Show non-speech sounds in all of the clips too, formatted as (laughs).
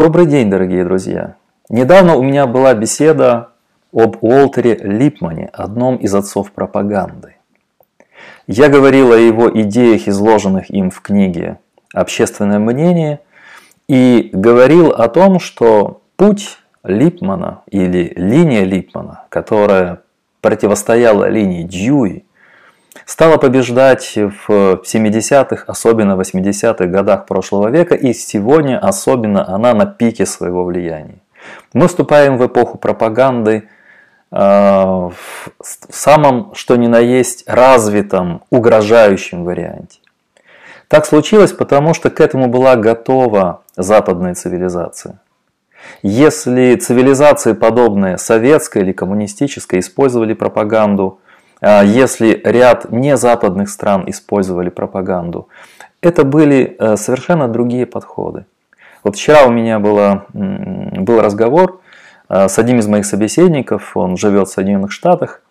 Добрый день, дорогие друзья! Недавно у меня была беседа об Уолтере Липмане, одном из отцов пропаганды. Я говорил о его идеях, изложенных им в книге «Общественное мнение», и говорил о том, что путь Липмана или линия Липмана, которая противостояла линии Дьюи, стала побеждать в 70-х, особенно 80-х годах прошлого века, и сегодня особенно она на пике своего влияния. Мы вступаем в эпоху пропаганды э, в самом, что ни на есть, развитом, угрожающем варианте. Так случилось, потому что к этому была готова западная цивилизация. Если цивилизации, подобные советской или коммунистической, использовали пропаганду, если ряд незападных стран использовали пропаганду, это были э, совершенно другие подходы. Вот вчера у меня было, был разговор э, с одним из моих собеседников, он живет в Соединенных Штатах,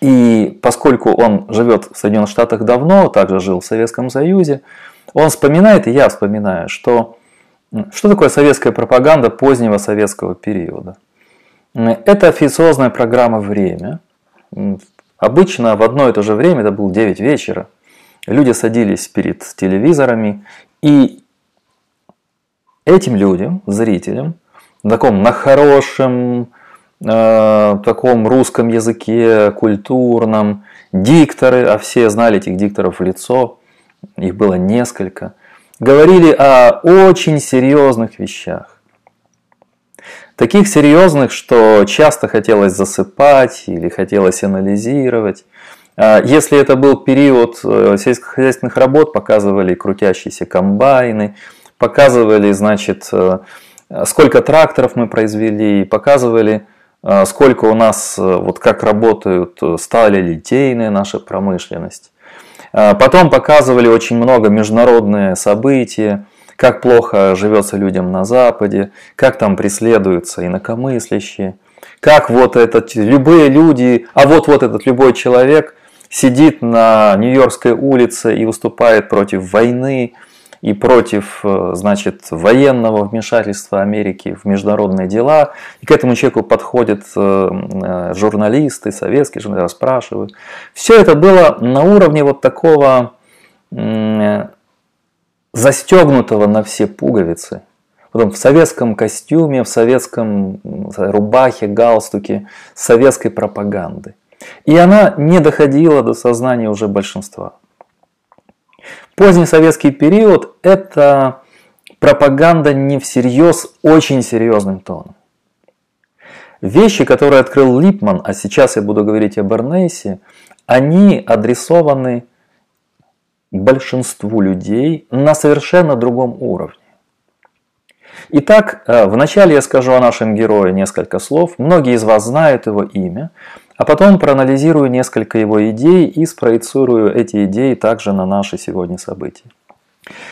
и поскольку он живет в Соединенных Штатах давно, также жил в Советском Союзе, он вспоминает, и я вспоминаю, что что такое советская пропаганда позднего советского периода? Это официозная программа «Время». Обычно в одно и то же время, это было 9 вечера, люди садились перед телевизорами, и этим людям, зрителям, на таком на хорошем, э, таком русском языке, культурном, дикторы, а все знали этих дикторов в лицо, их было несколько – говорили о очень серьезных вещах. Таких серьезных, что часто хотелось засыпать или хотелось анализировать. А если это был период э, сельскохозяйственных работ, показывали крутящиеся комбайны, показывали, значит, э, сколько тракторов мы произвели, показывали, э, сколько у нас, вот как работают стали литейная наша промышленность. А, потом показывали очень много международные события, как плохо живется людям на Западе, как там преследуются инакомыслящие, как вот этот, любые люди, а вот вот этот любой человек сидит на Нью-Йоркской улице и выступает против войны, и против, э, значит, военного вмешательства Америки в международные дела. И к этому человеку подходят э, э, журналисты, советские журналисты, спрашивают. Все это было на уровне вот такого застегнутого на все пуговицы. Потом в советском костюме, в советском рубахе, галстуке, советской пропаганды. И она не доходила до сознания уже большинства. Поздний советский период – это пропаганда не всерьез, очень серьезным тоном. Вещи, которые открыл Липман, а сейчас я буду говорить о Бернейсе, они адресованы большинству людей на совершенно другом уровне. Итак, э, вначале я скажу о нашем герое несколько слов. Многие из вас знают его имя. А потом проанализирую несколько его идей и спроецирую эти идеи также на наши сегодня события.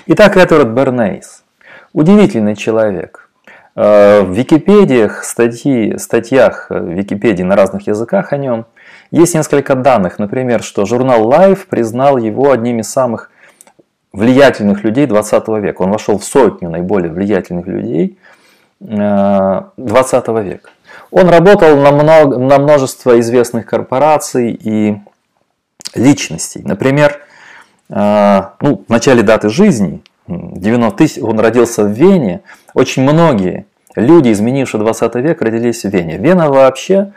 Итак, Эдвард Бернейс. Удивительный человек. Э, в Википедиях, статьи, статьях в Википедии на разных языках о нем есть несколько данных. Например, что журнал Life признал его одним из самых влиятельных людей 20 века. Он вошел в сотню наиболее влиятельных людей 20 э, века. Он работал на, много, на множество известных корпораций и личностей. Например, э, ну, в начале даты жизни, 90 тысяч, он родился в Вене, очень многие люди, изменившие 20 век, родились в Вене. Вена вообще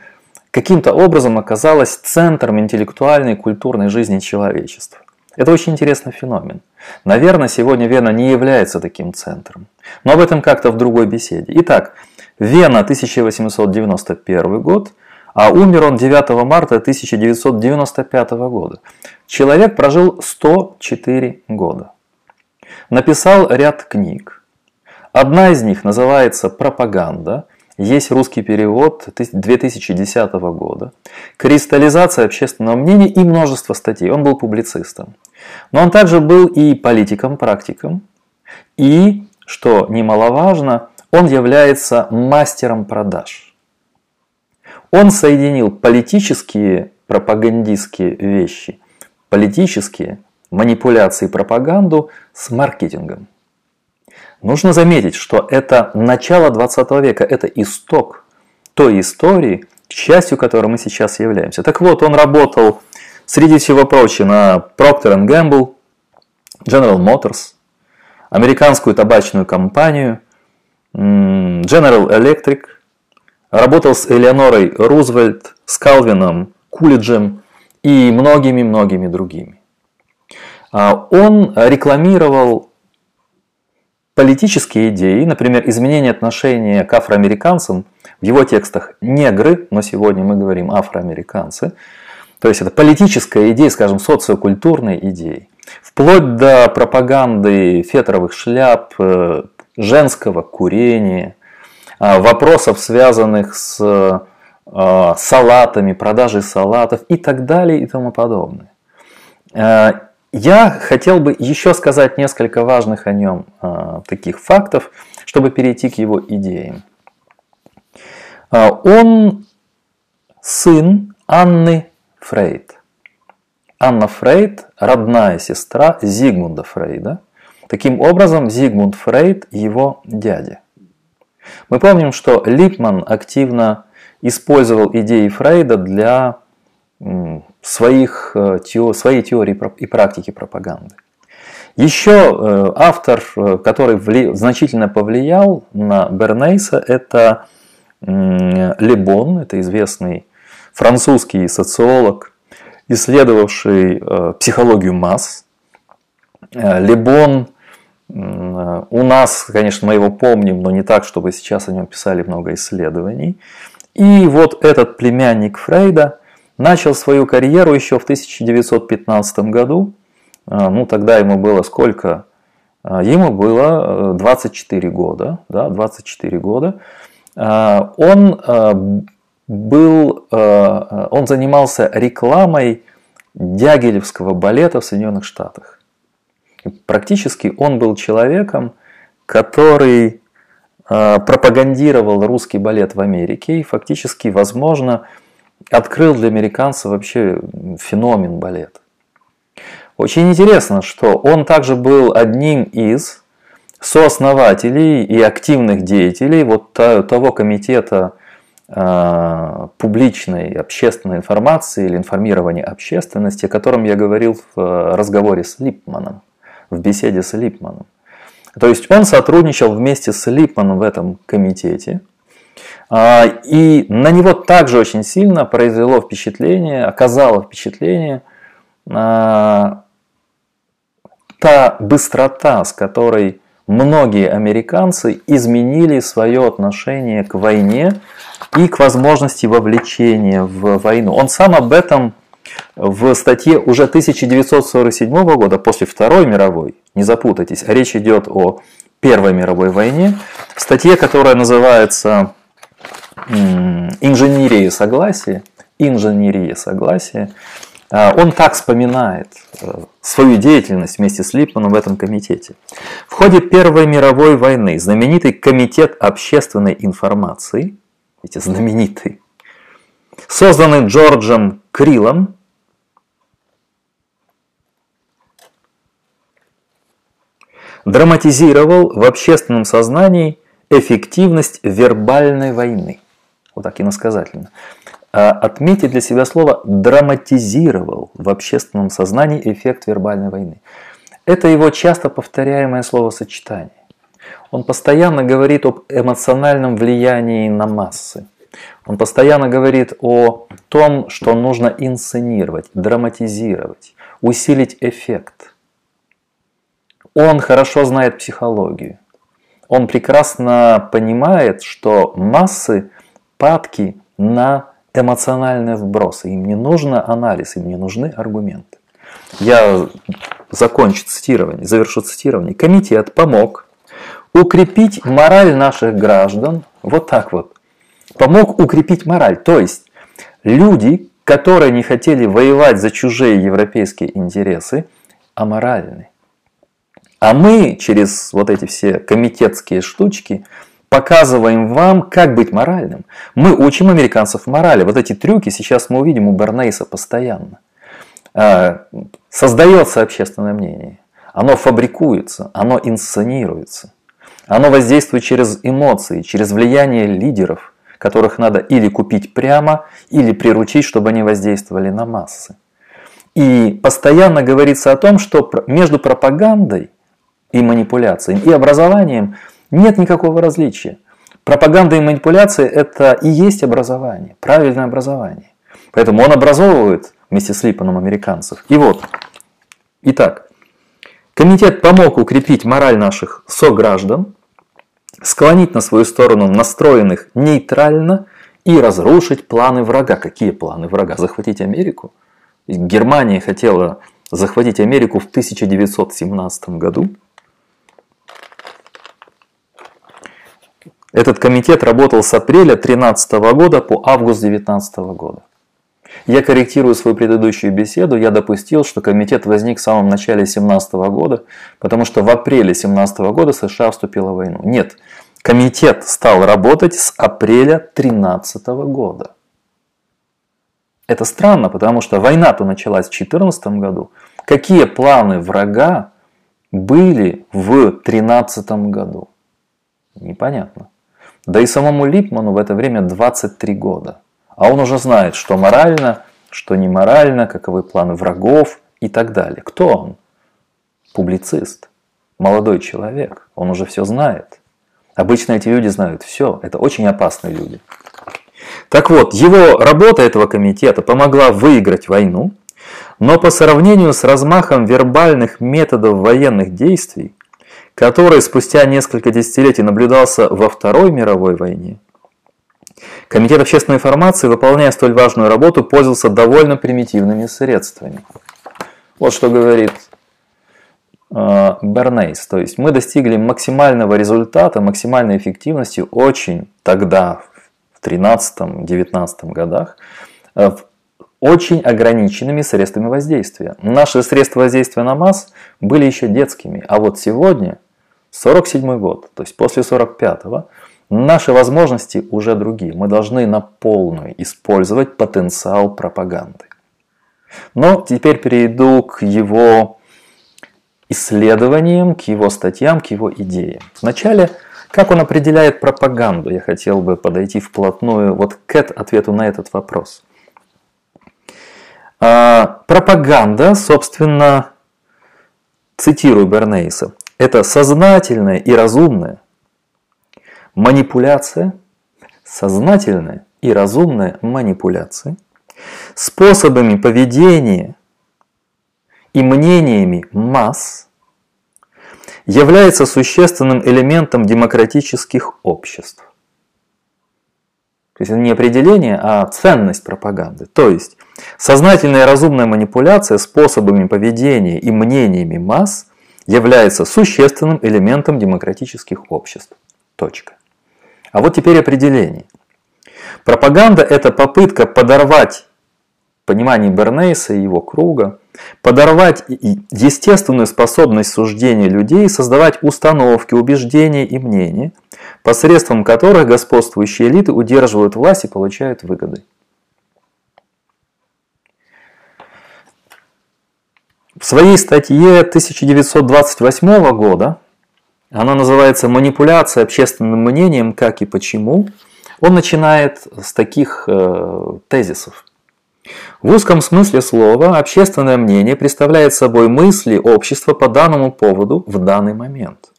каким-то образом оказалась центром интеллектуальной и культурной жизни человечества. Это очень интересный феномен. Наверное, сегодня Вена не является таким центром. Но об этом как-то в другой беседе. Итак, Вена 1891 год, а умер он 9 марта 1995 года. Человек прожил 104 года. Написал ряд книг. Одна из них называется «Пропаганда», есть русский перевод 2010 года. Кристаллизация общественного мнения и множество статей. Он был публицистом. Но он также был и политиком-практиком. И, что немаловажно, он является мастером продаж. Он соединил политические пропагандистские вещи, политические манипуляции пропаганду с маркетингом. Нужно заметить, что это начало 20 века, это исток той истории, частью которой мы сейчас являемся. Так вот, он работал, среди всего прочего, на Procter Gamble, General Motors, американскую табачную компанию, General Electric, работал с Элеонорой Рузвельт, с Калвином Кулиджем и многими-многими другими. А, он рекламировал политические идеи, например, изменение отношения к афроамериканцам, в его текстах негры, но сегодня мы говорим афроамериканцы, то есть это политическая идея, скажем, социокультурной идеи, вплоть до пропаганды фетровых шляп, э, женского курения, а, вопросов, связанных с а, салатами, продажей салатов и так далее и тому подобное. А, я хотел бы еще сказать несколько важных о нем таких фактов, чтобы перейти к его идеям. Он сын Анны Фрейд. Анна Фрейд – родная сестра Зигмунда Фрейда. Таким образом, Зигмунд Фрейд – его дядя. Мы помним, что Липман активно использовал идеи Фрейда для своих, э, своей теории и практики пропаганды. Еще э, автор, э, который вли, значительно повлиял на Бернейса, это Лебон, это известный французский социолог, исследовавший психологию масс. Лебон у нас, конечно, мы его помним, но не так, чтобы сейчас о нем писали много исследований. И вот этот племянник Фрейда начал свою карьеру еще в 1915 году. А, ну, тогда ему было сколько? А, ему было 24 э, года. Да, 24 года. А, он был, он занимался рекламой дягилевского балета в Соединенных Штатах. Практически он был человеком, который пропагандировал русский балет в Америке и фактически, возможно, открыл для американцев вообще феномен балета. Очень интересно, что он также был одним из сооснователей и активных деятелей вот того комитета э, публичной общественной информации или информирования общественности, о котором я говорил в э, разговоре с Липманом в беседе с Липманом. То есть он сотрудничал вместе с Липманом в этом комитете. А, и на него также очень сильно произвело впечатление, оказало впечатление а, та быстрота, с которой многие американцы изменили свое отношение к войне и к возможности вовлечения в войну. Он сам об этом в статье уже 1947 года, после Второй мировой, не запутайтесь, речь идет о Первой мировой войне, в статье, которая называется «Инженерия согласия», «Инженерия согласия», а, он так вспоминает э, свою деятельность вместе с Липманом в этом комитете. В ходе Первой мировой войны знаменитый комитет общественной информации, эти знаменитый, созданный Джорджем Крилом, драматизировал в общественном сознании эффективность вербальной войны. Вот так иносказательно. А отметить для себя слово «драматизировал» в общественном сознании эффект вербальной войны. Это его часто повторяемое словосочетание. Он постоянно говорит об эмоциональном влиянии на массы. Он постоянно говорит о том, что нужно инсценировать, драматизировать, усилить эффект – он хорошо знает психологию. Он прекрасно понимает, что массы падки на эмоциональные вбросы. Им не нужно анализ, им не нужны аргументы. Я закончу цитирование, завершу цитирование. Комитет помог укрепить мораль наших граждан. Вот так вот. Помог укрепить мораль. То есть люди, которые не хотели воевать за чужие европейские интересы, аморальны. А мы через вот эти все комитетские штучки показываем вам, как быть моральным. Мы учим американцев морали. Вот эти трюки сейчас мы увидим у Бернейса постоянно. А, создается общественное мнение. Оно фабрикуется, оно инсценируется. Оно воздействует через эмоции, через влияние лидеров, которых надо или купить прямо, или приручить, чтобы они воздействовали на массы. И постоянно говорится о том, что между пропагандой и манипуляцией и образованием нет никакого различия. Пропаганда и манипуляция – это и есть образование, правильное образование. Поэтому он образовывает вместе с Липаном американцев. И вот, итак, комитет помог укрепить мораль наших сограждан, склонить на свою сторону настроенных нейтрально и разрушить планы врага. Какие планы врага? Захватить Америку? Германия хотела захватить Америку в 1917 году. Этот комитет работал с апреля 2013 года по август 2019 года. Я корректирую свою предыдущую беседу, я допустил, что комитет возник в самом начале 2017 года, потому что в апреле 2017 года США вступила в войну. Нет, комитет стал работать с апреля 2013 года. Это странно, потому что война-то началась в 2014 году. Какие планы врага были в 2013 году? Непонятно. Да и самому Липману в это время 23 года. А он уже знает, что морально, что не морально, каковы планы врагов и так далее. Кто он? Публицист, молодой человек. Он уже все знает. Обычно эти люди знают все. Это очень опасные люди. Так вот, его работа этого комитета помогла выиграть войну, но по сравнению с размахом вербальных методов военных действий, который спустя несколько десятилетий наблюдался во Второй мировой войне, Комитет общественной информации, выполняя столь важную работу, пользовался довольно примитивными средствами. Вот что говорит э, Бернейс. То есть мы достигли максимального результата, максимальной эффективности очень тогда, в 13-19 годах, э, очень ограниченными средствами воздействия. Наши средства воздействия на масс были еще детскими, а вот сегодня, 47 год, то есть после 45-го, наши возможности уже другие. Мы должны на полную использовать потенциал пропаганды. Но теперь перейду к его исследованиям, к его статьям, к его идеям. Вначале как он определяет пропаганду? Я хотел бы подойти вплотную вот к ответу на этот вопрос. А, пропаганда, собственно, цитирую Бернейса, это сознательная и разумная манипуляция, сознательная и разумная манипуляция способами поведения и мнениями масс – является существенным элементом демократических обществ. То есть это не определение, а ценность пропаганды. То есть сознательная и разумная манипуляция способами поведения и мнениями масс является существенным элементом демократических обществ. Точка. А вот теперь определение. Пропаганда – это попытка подорвать понимании Бернейса и его круга, подорвать естественную способность суждения людей, создавать установки, убеждения и мнения, посредством которых господствующие элиты удерживают власть и получают выгоды. В своей статье 1928 года, она называется «Манипуляция общественным мнением. Как и почему», он начинает с таких э, тезисов. В узком смысле слова общественное мнение представляет собой мысли общества по данному поводу в данный момент.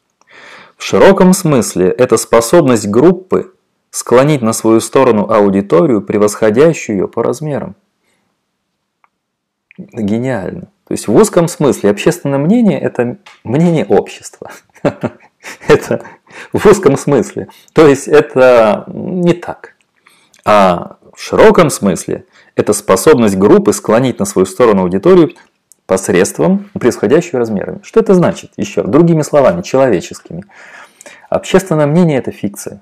В широком смысле это способность группы склонить на свою сторону аудиторию, превосходящую ее по размерам. Гениально. То есть в узком смысле общественное мнение – это мнение общества. (laughs) Это в узком смысле. То есть это не так. А в широком смысле это способность группы склонить на свою сторону аудиторию посредством происходящего размерами. Что это значит? Еще другими словами, человеческими. Общественное мнение – это фикция.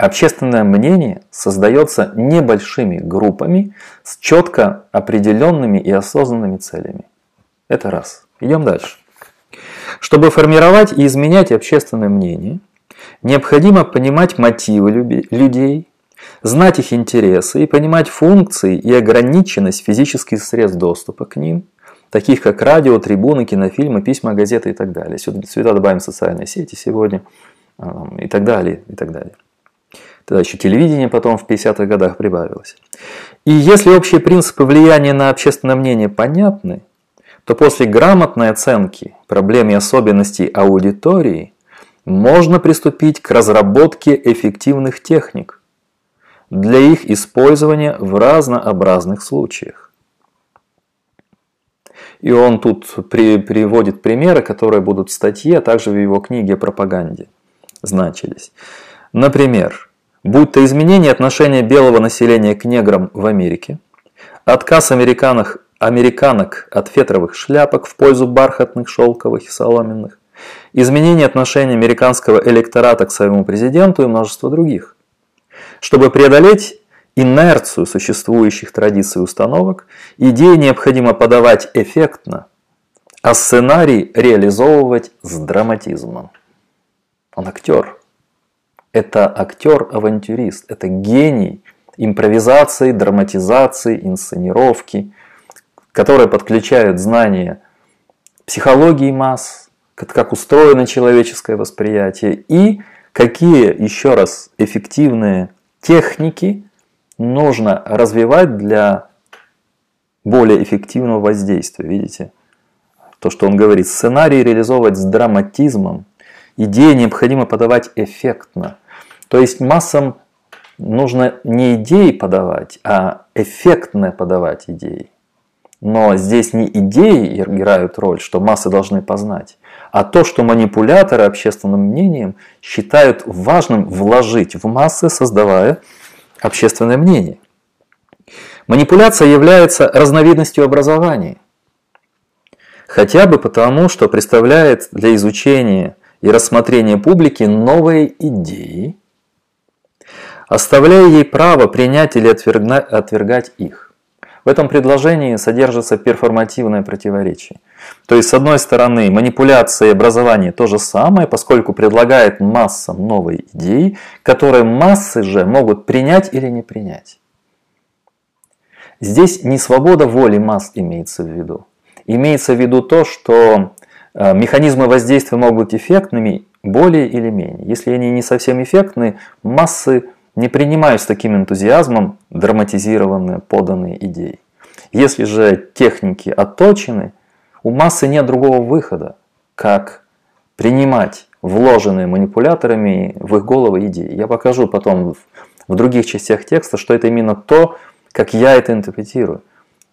Общественное мнение создается небольшими группами с четко определенными и осознанными целями. Это раз. Идем дальше. Чтобы формировать и изменять общественное мнение, необходимо понимать мотивы людей, знать их интересы и понимать функции и ограниченность физических средств доступа к ним, таких как радио, трибуны, кинофильмы, письма, газеты и так далее. Сюда добавим социальные сети сегодня и так далее, и так далее. Тогда еще телевидение потом в 50-х годах прибавилось. И если общие принципы влияния на общественное мнение понятны, то после грамотной оценки проблем и особенностей аудитории можно приступить к разработке эффективных техник для их использования в разнообразных случаях. И он тут при, приводит примеры, которые будут в статье, а также в его книге о пропаганде значились. Например, будь то изменение отношения белого населения к неграм в Америке, отказ американок, американок от фетровых шляпок в пользу бархатных, шелковых и соломенных, изменение отношения американского электората к своему президенту и множество других. Чтобы преодолеть инерцию существующих традиций и установок, идеи необходимо подавать эффектно, а сценарий реализовывать с драматизмом. Он актер. Это актер-авантюрист, это гений импровизации, драматизации, инсценировки, которые подключают знания психологии масс, как устроено человеческое восприятие и какие, еще раз, эффективные техники нужно развивать для более эффективного воздействия. Видите? То, что он говорит, сценарий реализовывать с драматизмом, идеи необходимо подавать эффектно. То есть массам нужно не идеи подавать, а эффектно подавать идеи. Но здесь не идеи играют роль, что массы должны познать, а то, что манипуляторы общественным мнением считают важным вложить в массы, создавая общественное мнение. Манипуляция является разновидностью образования. Хотя бы потому, что представляет для изучения и рассмотрения публики новые идеи, оставляя ей право принять или отвергать их. В этом предложении содержится перформативное противоречие. То есть, с одной стороны, манипуляция и образование то же самое, поскольку предлагает массам новые идеи, которые массы же могут принять или не принять. Здесь не свобода воли масс имеется в виду. Имеется в виду то, что э, механизмы воздействия могут быть эффектными более или менее. Если они не совсем эффектны, массы не принимаю с таким энтузиазмом драматизированные, поданные идеи. Если же техники отточены, у массы нет другого выхода, как принимать вложенные манипуляторами в их головы идеи. Я покажу потом в других частях текста, что это именно то, как я это интерпретирую.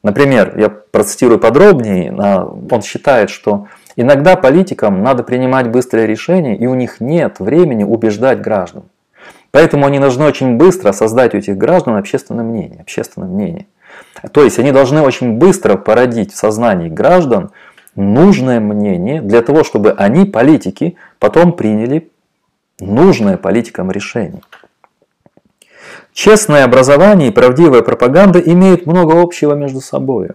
Например, я процитирую подробнее, он считает, что иногда политикам надо принимать быстрые решения, и у них нет времени убеждать граждан. Поэтому они должны очень быстро создать у этих граждан общественное мнение. Общественное мнение. То есть они должны очень быстро породить в сознании граждан нужное мнение для того, чтобы они, политики, потом приняли нужное политикам решение. Честное образование и правдивая пропаганда имеют много общего между собой.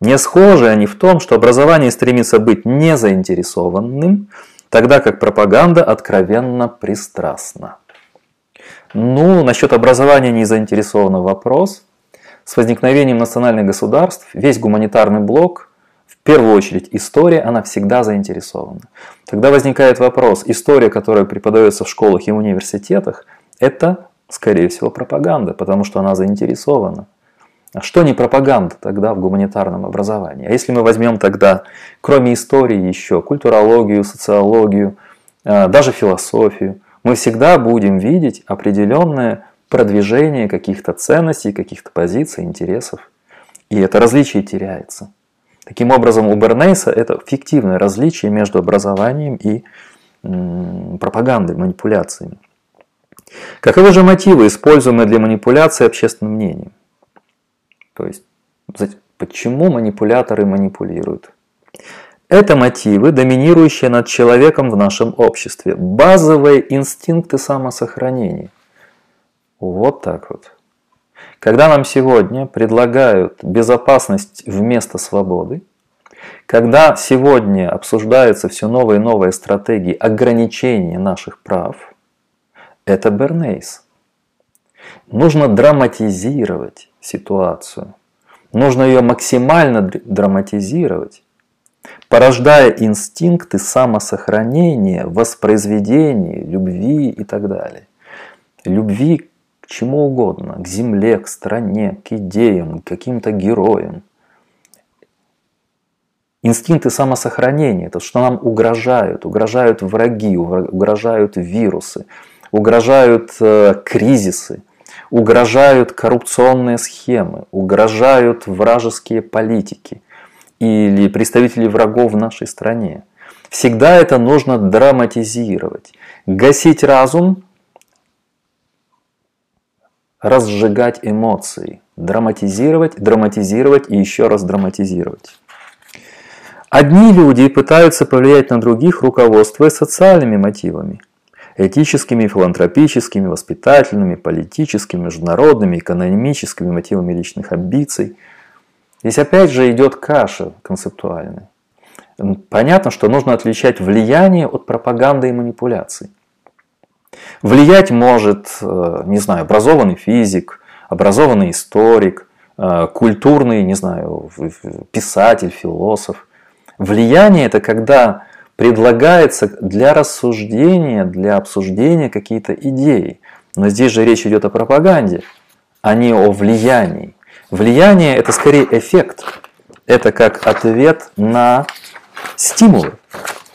Не схожи они в том, что образование стремится быть незаинтересованным, тогда как пропаганда откровенно пристрастна. Ну, насчет образования не заинтересован вопрос. С возникновением национальных государств весь гуманитарный блок, в первую очередь история, она всегда заинтересована. Тогда возникает вопрос, история, которая преподается в школах и университетах, это, скорее всего, пропаганда, потому что она заинтересована. А что не пропаганда тогда в гуманитарном образовании? А если мы возьмем тогда, кроме истории еще, культурологию, социологию, а, даже философию, мы всегда будем видеть определенное продвижение каких-то ценностей, каких-то позиций, интересов. И это различие теряется. Таким образом, у Бернейса это фиктивное различие между образованием и пропагандой, манипуляциями. Каковы же мотивы, используемые для манипуляции общественным мнением? То есть, почему манипуляторы манипулируют? Это мотивы, доминирующие над человеком в нашем обществе. Базовые инстинкты самосохранения. Вот так вот. Когда нам сегодня предлагают безопасность вместо свободы, когда сегодня обсуждаются все новые и новые стратегии ограничения наших прав, это Бернейс. Нужно драматизировать ситуацию. Нужно ее максимально драматизировать, порождая инстинкты самосохранения, воспроизведения, любви и так далее. Любви к чему угодно, к земле, к стране, к идеям, к каким-то героям. Инстинкты самосохранения, то, что нам угрожают, угрожают враги, угрожают вирусы, угрожают э, кризисы, угрожают коррупционные схемы, угрожают вражеские политики или представители врагов в нашей стране. Всегда это нужно драматизировать. Гасить разум, разжигать эмоции, драматизировать, драматизировать и еще раз драматизировать. Одни люди пытаются повлиять на других, руководствуясь социальными мотивами, этическими, филантропическими, воспитательными, политическими, международными, экономическими мотивами личных амбиций. Здесь опять же идет каша концептуальная. Понятно, что нужно отличать влияние от пропаганды и манипуляций. Влиять может, э, не знаю, образованный физик, образованный историк, э, культурный, не знаю, писатель, философ. Влияние – это когда предлагается для рассуждения, для обсуждения какие-то идеи. Но здесь же речь идет о пропаганде, а не о влиянии. Влияние – это скорее эффект. Это как ответ на стимулы.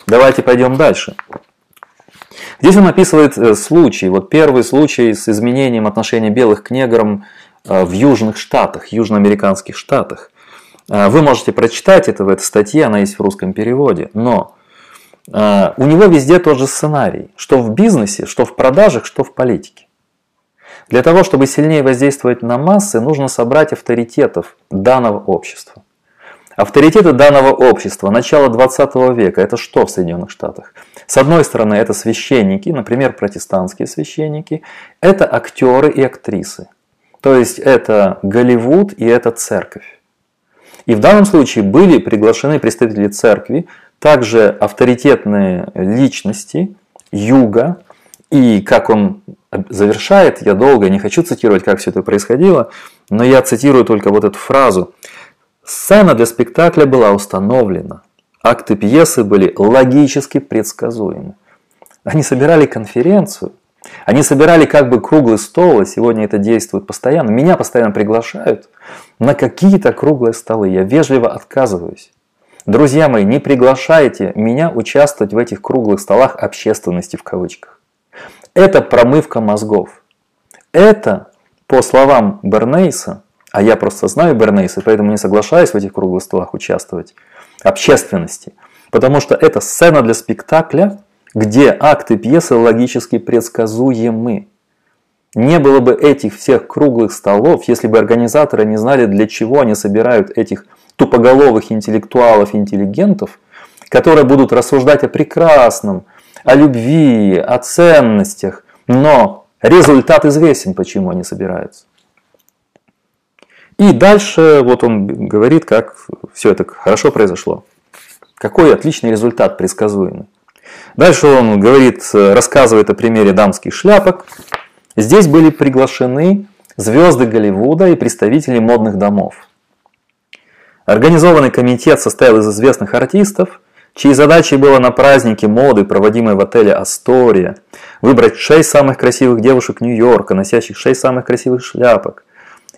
Давайте пойдем дальше. Здесь он описывает э, случай. Вот первый случай с изменением отношения белых к неграм э, в Южных Штатах, южноамериканских Штатах. Э, вы можете прочитать это в этой статье, она есть в русском переводе. Но у него везде тот же сценарий, что в бизнесе, что в продажах, что в политике. Для того, чтобы сильнее воздействовать на массы, нужно собрать авторитетов данного общества. Авторитеты данного общества начала 20 века – это что в Соединенных Штатах? С одной стороны, это священники, например, протестантские священники, это актеры и актрисы. То есть это Голливуд и это церковь. И в данном случае были приглашены представители церкви, также авторитетные личности юга, и как он завершает, я долго не хочу цитировать, как все это происходило, но я цитирую только вот эту фразу. Сцена для спектакля была установлена. Акты пьесы были логически предсказуемы. Они собирали конференцию, они собирали как бы круглый стол, и сегодня это действует постоянно. Меня постоянно приглашают на какие-то круглые столы. Я вежливо отказываюсь. Друзья мои, не приглашайте меня участвовать в этих круглых столах общественности в кавычках. Это промывка мозгов. Это, по словам Бернейса, а я просто знаю Бернейса, поэтому не соглашаюсь в этих круглых столах участвовать, общественности. Потому что это сцена для спектакля, где акты пьесы логически предсказуемы. Не было бы этих всех круглых столов, если бы организаторы не знали, для чего они собирают этих тупоголовых интеллектуалов интеллигентов, которые будут рассуждать о прекрасном, о любви, о ценностях, но результат известен, почему они собираются. И дальше вот он говорит, как все это хорошо произошло. Какой отличный результат предсказуемый. Дальше он говорит, рассказывает о примере дамских шляпок. Здесь были приглашены звезды Голливуда и представители модных домов. Организованный комитет состоял из известных артистов, чьей задачей было на празднике моды, проводимой в отеле «Астория», выбрать шесть самых красивых девушек Нью-Йорка, носящих шесть самых красивых шляпок,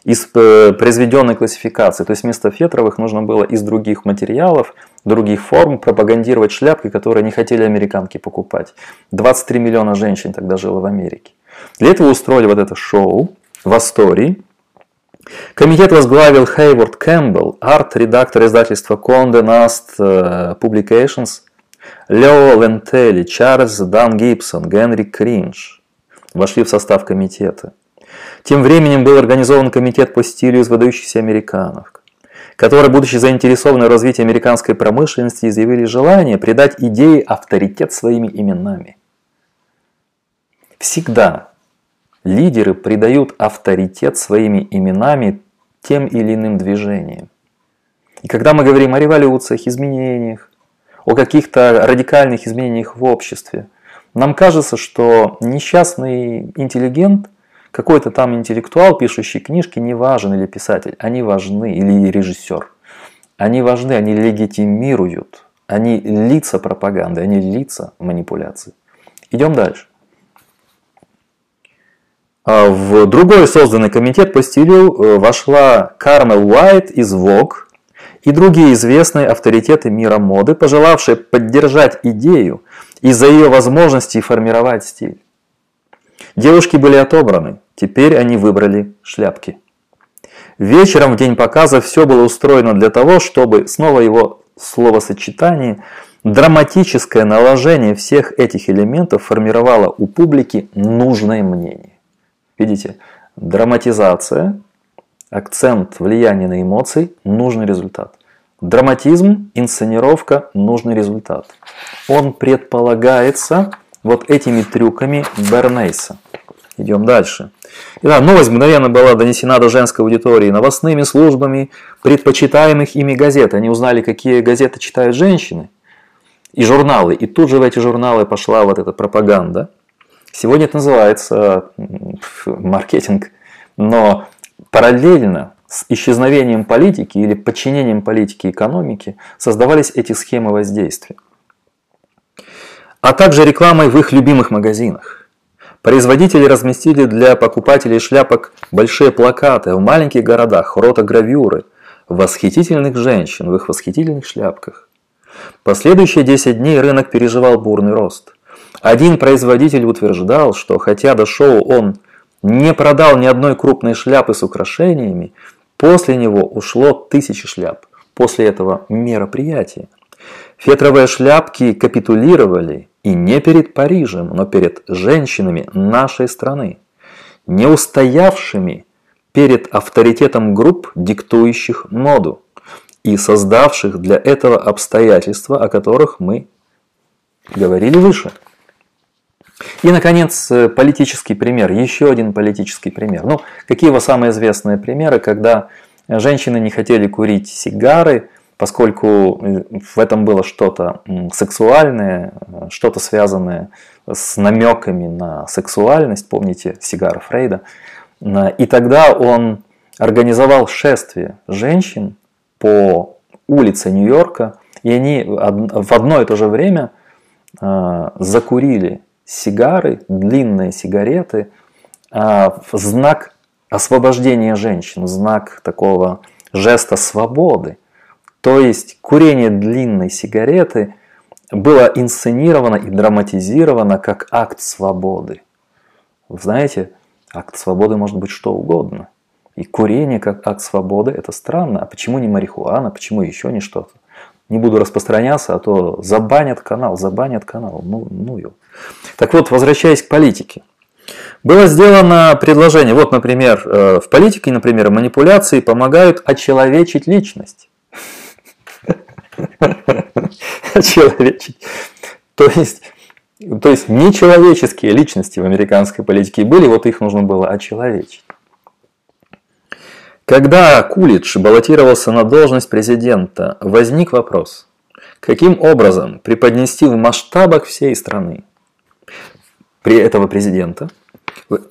из э, произведенной классификации. То есть вместо фетровых нужно было из других материалов, других форм пропагандировать шляпки, которые не хотели американки покупать. 23 миллиона женщин тогда жило в Америке. Для этого устроили вот это шоу в Астории, Комитет возглавил Хейворд Кэмпбелл, арт-редактор издательства Condé Nast Publications, Лео Вентелли, Чарльз Дан Гибсон, Генри Кринж вошли в состав комитета. Тем временем был организован комитет по стилю из выдающихся американов, которые, будучи заинтересованы в развитии американской промышленности, изъявили желание придать идее авторитет своими именами. Всегда Лидеры придают авторитет своими именами тем или иным движениям. И когда мы говорим о революциях, изменениях, о каких-то радикальных изменениях в обществе, нам кажется, что несчастный интеллигент, какой-то там интеллектуал, пишущий книжки, не важен или писатель. Они важны, или режиссер. Они важны, они легитимируют. Они лица пропаганды, они лица манипуляции. Идем дальше. А в другой созданный комитет по стилю э, вошла Кармел Уайт из Vogue и другие известные авторитеты мира моды, пожелавшие поддержать идею из-за ее возможности формировать стиль. Девушки были отобраны, теперь они выбрали шляпки. Вечером в день показа все было устроено для того, чтобы, снова его словосочетание, драматическое наложение всех этих элементов формировало у публики нужное мнение. Видите, драматизация, акцент, влияние на эмоции, нужный результат. Драматизм, инсценировка, нужный результат. Он предполагается вот этими трюками Бернейса. Идем дальше. Итак, новость мгновенно была донесена до женской аудитории новостными службами предпочитаемых ими газет. Они узнали, какие газеты читают женщины и журналы. И тут же в эти журналы пошла вот эта пропаганда. Сегодня это называется маркетинг. Но параллельно с исчезновением политики или подчинением политики экономики создавались эти схемы воздействия а также рекламой в их любимых магазинах. Производители разместили для покупателей шляпок большие плакаты в маленьких городах, ротогравюры, восхитительных женщин в их восхитительных шляпках. Последующие 10 дней рынок переживал бурный рост. Один производитель утверждал, что хотя до шоу он не продал ни одной крупной шляпы с украшениями, после него ушло тысячи шляп. После этого мероприятия. Фетровые шляпки капитулировали и не перед Парижем, но перед женщинами нашей страны, не устоявшими перед авторитетом групп, диктующих моду и создавших для этого обстоятельства, о которых мы говорили выше. И, наконец, политический пример, еще один политический пример. Ну, какие его самые известные примеры, когда женщины не хотели курить сигары, поскольку э, в этом было что-то сексуальное, э, что-то связанное с намеками на сексуальность, помните сигара Фрейда. И тогда он организовал шествие женщин по улице Нью-Йорка, и они в одно и то же время э, закурили сигары, длинные сигареты, в знак освобождения женщин, знак такого жеста свободы. То есть курение длинной сигареты было инсценировано и драматизировано как акт свободы. Вы знаете, акт свободы может быть что угодно. И курение как акт свободы – это странно. А почему не марихуана, почему еще не что-то? Не буду распространяться, а то забанят канал, забанят канал. Ну, ну его. Так вот, возвращаясь к политике. Было сделано предложение, вот, например, э, в политике, например, манипуляции помогают очеловечить личность. (laughs) Человечить. То есть, то есть нечеловеческие личности в американской политике были, вот их нужно было очеловечить. Когда Кулич баллотировался на должность президента, возник вопрос, каким образом преподнести в масштабах всей страны при этого президента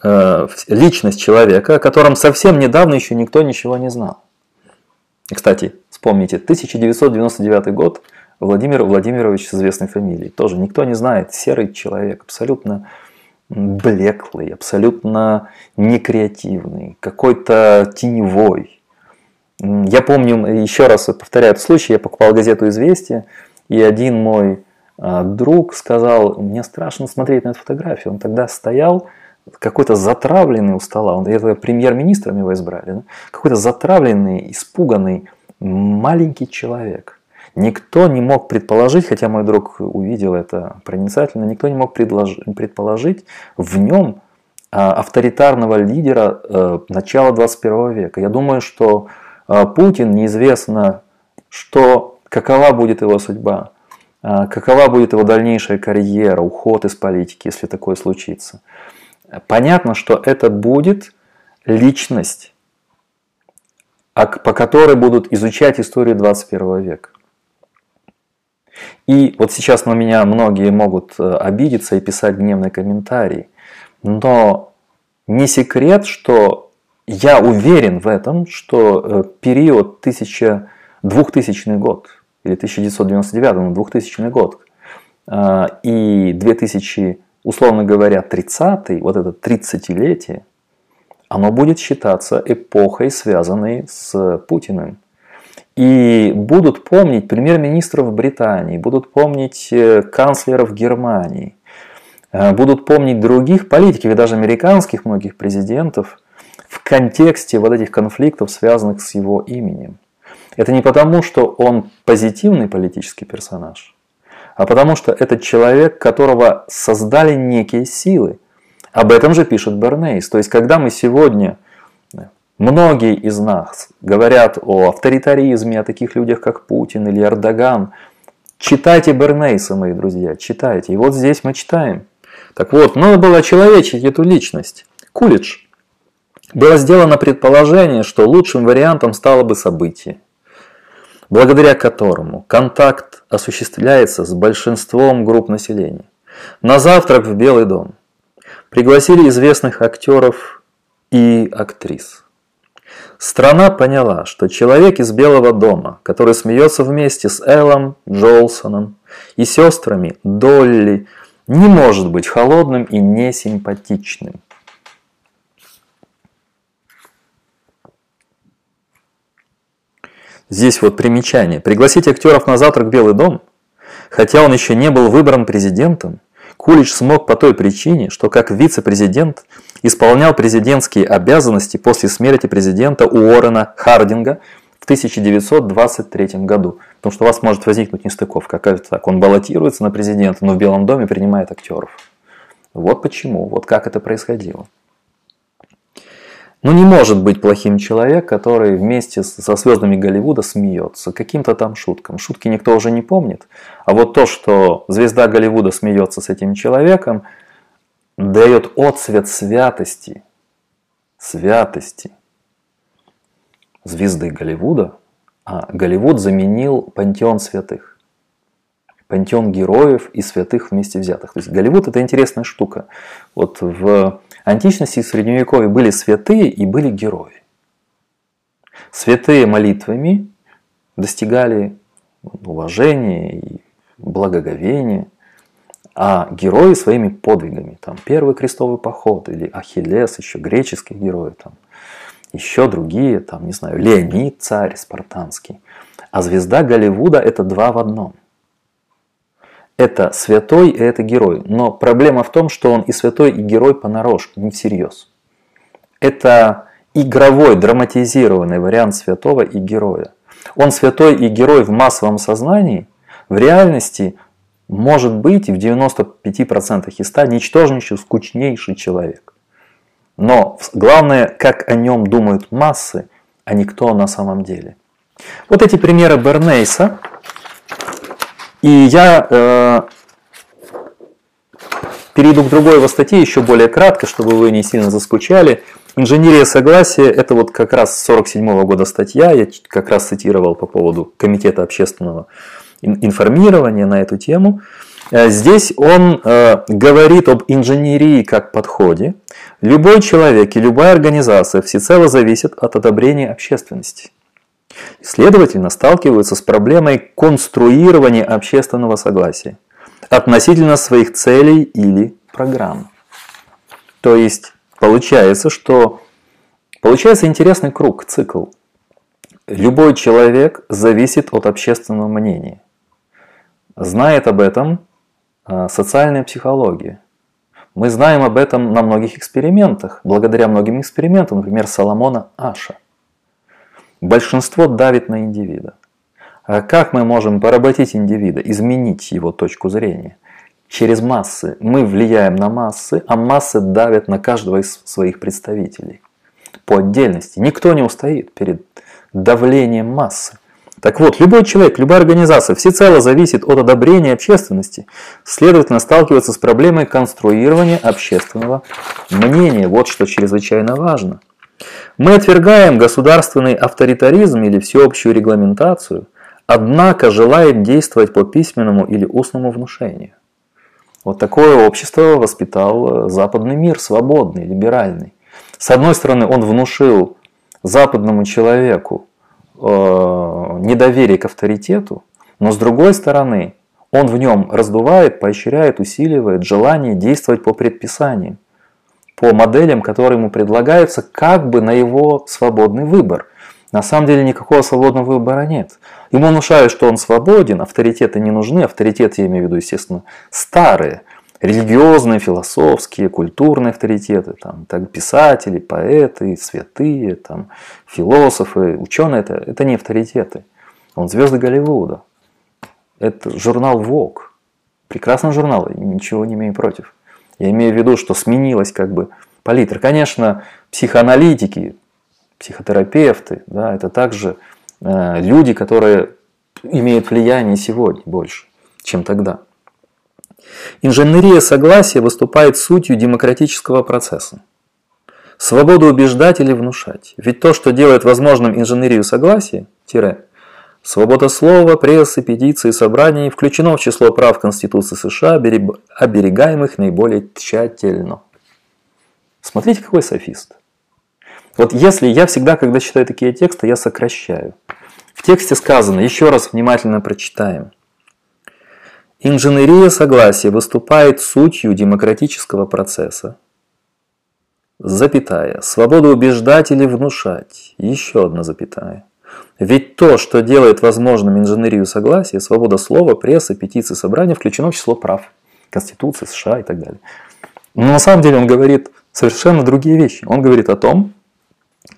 э, личность человека, о котором совсем недавно еще никто ничего не знал. Кстати, вспомните, 1999 год, Владимир Владимирович с известной фамилией. Тоже никто не знает, серый человек, абсолютно блеклый, абсолютно некреативный, какой-то теневой. Я помню, еще раз повторяю этот случай, я покупал газету «Известия», и один мой а, друг сказал, мне страшно смотреть на эту фотографию. Он тогда стоял, какой-то затравленный у стола, он, это премьер-министром его избрали, да? какой-то затравленный, испуганный маленький человек. Никто не мог предположить, хотя мой друг увидел это проницательно, никто не мог предположить в нем а, авторитарного лидера э, начала 21 века. Я думаю, что а, Путин неизвестно, что, какова будет его судьба, а, какова будет его дальнейшая карьера, уход из политики, если такое случится. Понятно, что это будет личность, по которой будут изучать историю 21 века. И вот сейчас на меня многие могут э, обидеться и писать гневные комментарии, но не секрет, что я уверен в этом, что э, период 1000, 2000 год или 1999 2000 год э, и 2000, условно говоря, 30 вот это 30-летие, оно будет считаться эпохой, связанной с Путиным. И будут помнить премьер-министров Британии, будут помнить э, канцлеров Германии, э, будут помнить других политиков и даже американских многих президентов в контексте вот этих конфликтов, связанных с его именем. Это не потому, что он позитивный политический персонаж, а потому что это человек, которого создали некие силы. Об этом же пишет Бернейс. То есть, когда мы сегодня Многие из нас говорят о авторитаризме, о таких людях, как Путин или Эрдоган. Читайте Бернейса, мои друзья, читайте. И вот здесь мы читаем. Так вот, надо было очеловечить эту личность. Кулич. Было сделано предположение, что лучшим вариантом стало бы событие, благодаря которому контакт осуществляется с большинством групп населения. На завтрак в Белый дом пригласили известных актеров и актрис. Страна поняла, что человек из Белого дома, который смеется вместе с Эллом Джолсоном и сестрами Долли, не может быть холодным и несимпатичным. Здесь вот примечание. Пригласить актеров на завтрак в Белый дом, хотя он еще не был выбран президентом, Кулич смог по той причине, что как вице-президент исполнял президентские обязанности после смерти президента Уоррена Хардинга в 1923 году. Потому что у вас может возникнуть нестыковка. Это так? Он баллотируется на президента, но в Белом доме принимает актеров. Вот почему, вот как это происходило. Ну не может быть плохим человек, который вместе со звездами Голливуда смеется каким-то там шуткам. Шутки никто уже не помнит. А вот то, что звезда Голливуда смеется с этим человеком, дает отцвет святости. Святости. Звезды Голливуда. А Голливуд заменил пантеон святых. Пантеон героев и святых вместе взятых. То есть Голливуд это интересная штука. Вот в античности и средневековье были святые и были герои. Святые молитвами достигали уважения и благоговения, а герои своими подвигами. Там первый крестовый поход или Ахиллес, еще греческие герои, там, еще другие, там, не знаю, Леонид, царь спартанский. А звезда Голливуда это два в одном. Это святой и это герой. Но проблема в том, что он и святой, и герой понарошку, не всерьез. Это игровой, драматизированный вариант святого и героя. Он святой и герой в массовом сознании, в реальности может быть в 95% из 100 ничтожнейший, скучнейший человек. Но главное, как о нем думают массы, а не кто на самом деле. Вот эти примеры Бернейса и я э, перейду к другой его статье еще более кратко, чтобы вы не сильно заскучали. Инженерия согласия – это вот как раз 47 года статья, я как раз цитировал по поводу Комитета общественного информирования на эту тему. Э, здесь он э, говорит об инженерии как подходе. Любой человек и любая организация всецело зависит от одобрения общественности. Следовательно, сталкиваются с проблемой конструирования общественного согласия относительно своих целей или программ. То есть получается, что получается интересный круг, цикл. Любой человек зависит от общественного мнения. Знает об этом а, социальная психология. Мы знаем об этом на многих экспериментах, благодаря многим экспериментам, например, Соломона Аша. Большинство давит на индивида. А как мы можем поработить индивида, изменить его точку зрения? Через массы. Мы влияем на массы, а массы давят на каждого из своих представителей. По отдельности. Никто не устоит перед давлением массы. Так вот, любой человек, любая организация всецело зависит от одобрения общественности, следовательно, сталкивается с проблемой конструирования общественного мнения. Вот что чрезвычайно важно – мы отвергаем государственный авторитаризм или всеобщую регламентацию, однако желаем действовать по письменному или устному внушению. Вот такое общество воспитал э, западный мир, свободный, либеральный. С одной стороны, он внушил западному человеку э, недоверие к авторитету, но с другой стороны, он в нем раздувает, поощряет, усиливает желание действовать по предписаниям, по моделям, которые ему предлагаются, как бы на его свободный выбор. На самом деле никакого свободного выбора нет. Ему внушают, что он свободен, авторитеты не нужны, авторитеты, я имею в виду, естественно, старые, религиозные, философские, культурные авторитеты, там, так, писатели, поэты, святые, там, философы, ученые, это, это не авторитеты. Он звезды Голливуда. Это журнал Vogue. Прекрасный журнал, ничего не имею против. Я имею в виду, что сменилась как бы палитра. Конечно, психоаналитики, психотерапевты, да, это также э, люди, которые имеют влияние сегодня больше, чем тогда. Инженерия согласия выступает сутью демократического процесса. Свободу убеждать или внушать. Ведь то, что делает возможным инженерию согласия, тире, свобода слова, прессы, петиции, собраний, включено в число прав Конституции США, оберегаемых наиболее тщательно. Смотрите, какой софист. Вот если я всегда, когда читаю такие тексты, я сокращаю. В тексте сказано, еще раз внимательно прочитаем – Инженерия согласия выступает сутью демократического процесса. Запятая. Свобода убеждать или внушать. Еще одна запятая. Ведь то, что делает возможным инженерию согласия, свобода слова, прессы, петиции, собрания, включено в число прав. Конституции США и так далее. Но на самом деле он говорит совершенно другие вещи. Он говорит о том,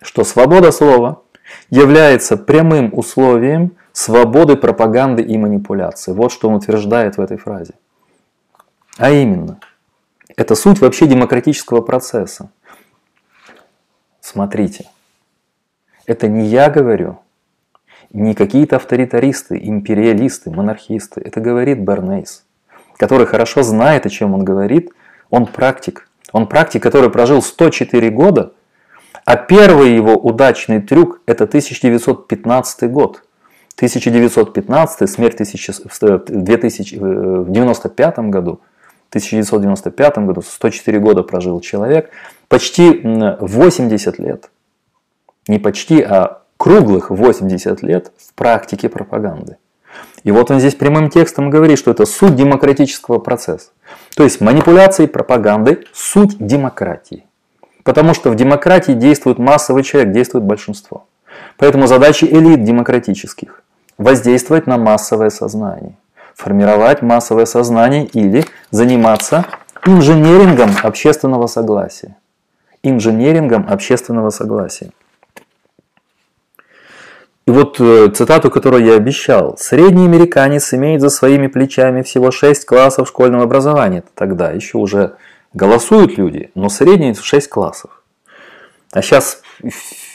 что свобода слова является прямым условием свободы пропаганды и манипуляции. Вот что он утверждает в этой фразе. А именно, это суть вообще демократического процесса. Смотрите, это не я говорю, не какие-то авторитаристы, империалисты, монархисты. Это говорит Бернейс, который хорошо знает, о чем он говорит. Он практик. Он практик, который прожил 104 года, а первый его удачный трюк – это 1915 год – 1915, смерть в 1995 году, в 1995 году, 104 года прожил человек, почти 80 лет, не почти, а круглых 80 лет в практике пропаганды. И вот он здесь прямым текстом говорит, что это суть демократического процесса. То есть манипуляции пропаганды – суть демократии. Потому что в демократии действует массовый человек, действует большинство. Поэтому задачи элит демократических воздействовать на массовое сознание, формировать массовое сознание или заниматься инженерингом общественного согласия. Инженерингом общественного согласия. И вот э, цитату, которую я обещал. Средний американец имеет за своими плечами всего 6 классов школьного образования. Тогда еще уже голосуют люди, но средний 6 классов. А сейчас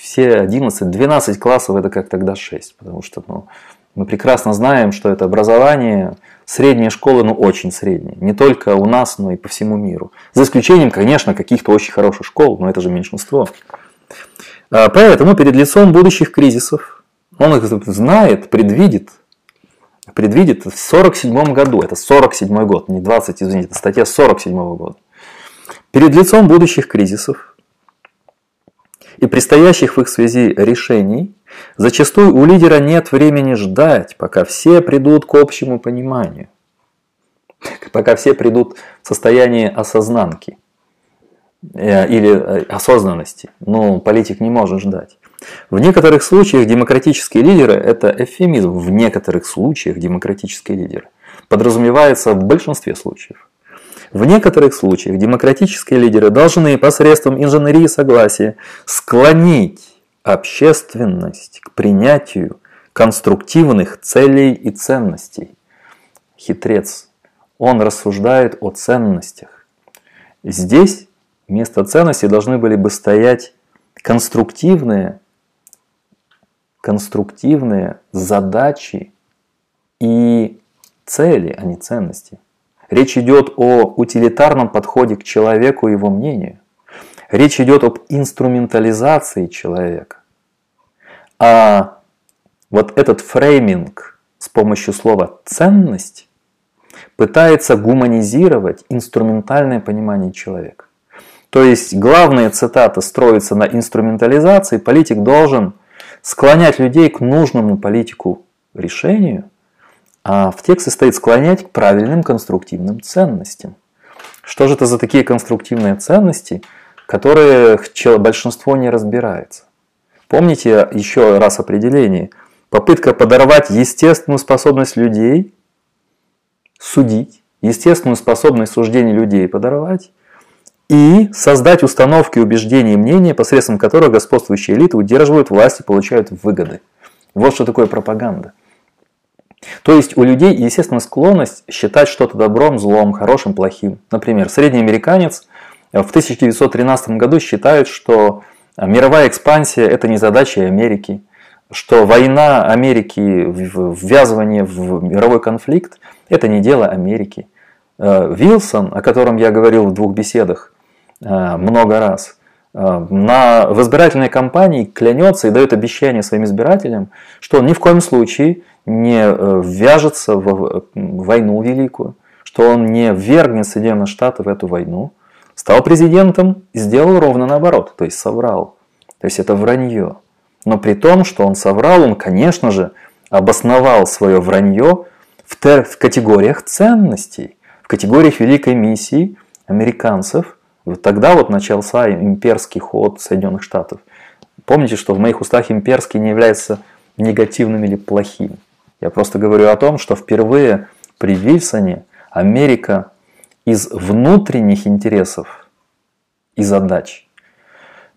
все 11, 12 классов это как тогда 6, потому что ну, мы прекрасно знаем, что это образование, средние школы, ну очень средние, не только у нас, но и по всему миру. За исключением, конечно, каких-то очень хороших школ, но это же меньшинство. А, поэтому перед лицом будущих кризисов, он их знает, предвидит, предвидит в 47 году, это 47 год, не 20, извините, это статья 47 года. Перед лицом будущих кризисов и предстоящих в их связи решений, зачастую у лидера нет времени ждать, пока все придут к общему пониманию, пока все придут в состояние осознанки э, или э, осознанности. Но политик не может ждать. В некоторых случаях демократические лидеры – это эвфемизм. В некоторых случаях демократические лидеры подразумевается в большинстве случаев. В некоторых случаях демократические лидеры должны посредством инженерии согласия склонить общественность к принятию конструктивных целей и ценностей. Хитрец. Он рассуждает о ценностях. Здесь вместо ценностей должны были бы стоять конструктивные, конструктивные задачи и цели, а не ценности. Речь идет о утилитарном подходе к человеку и его мнению. Речь идет об инструментализации человека. А вот этот фрейминг с помощью слова «ценность» пытается гуманизировать инструментальное понимание человека. То есть главная цитата строится на инструментализации. Политик должен склонять людей к нужному политику решению, а в тексте стоит склонять к правильным конструктивным ценностям. Что же это за такие конструктивные ценности, которые большинство не разбирается? Помните еще раз определение. Попытка подорвать естественную способность людей судить, естественную способность суждений людей подорвать и создать установки, убеждения и мнения, посредством которых господствующие элиты удерживают власть и получают выгоды. Вот что такое пропаганда. То есть у людей, естественно, склонность считать что-то добром, злом, хорошим, плохим. Например, средний американец в 1913 году считает, что мировая экспансия – это не задача Америки, что война Америки, ввязывание в мировой конфликт – это не дело Америки. Э, Вилсон, о котором я говорил в двух беседах много раз, э, на, в избирательной кампании клянется и дает обещание своим избирателям, что он ни в коем случае не ввяжется в войну великую, что он не ввергнет Соединенные Штаты в эту войну, Стал президентом и сделал ровно наоборот, то есть соврал. То есть это вранье. Но при том, что он соврал, он, конечно же, обосновал свое вранье в, в категориях ценностей, в категориях великой миссии американцев. Вот тогда вот начался имперский ход Соединенных Штатов. Помните, что в моих устах имперский не является негативным или плохим. Я просто говорю о том, что впервые при Вильсоне Америка из внутренних интересов и задач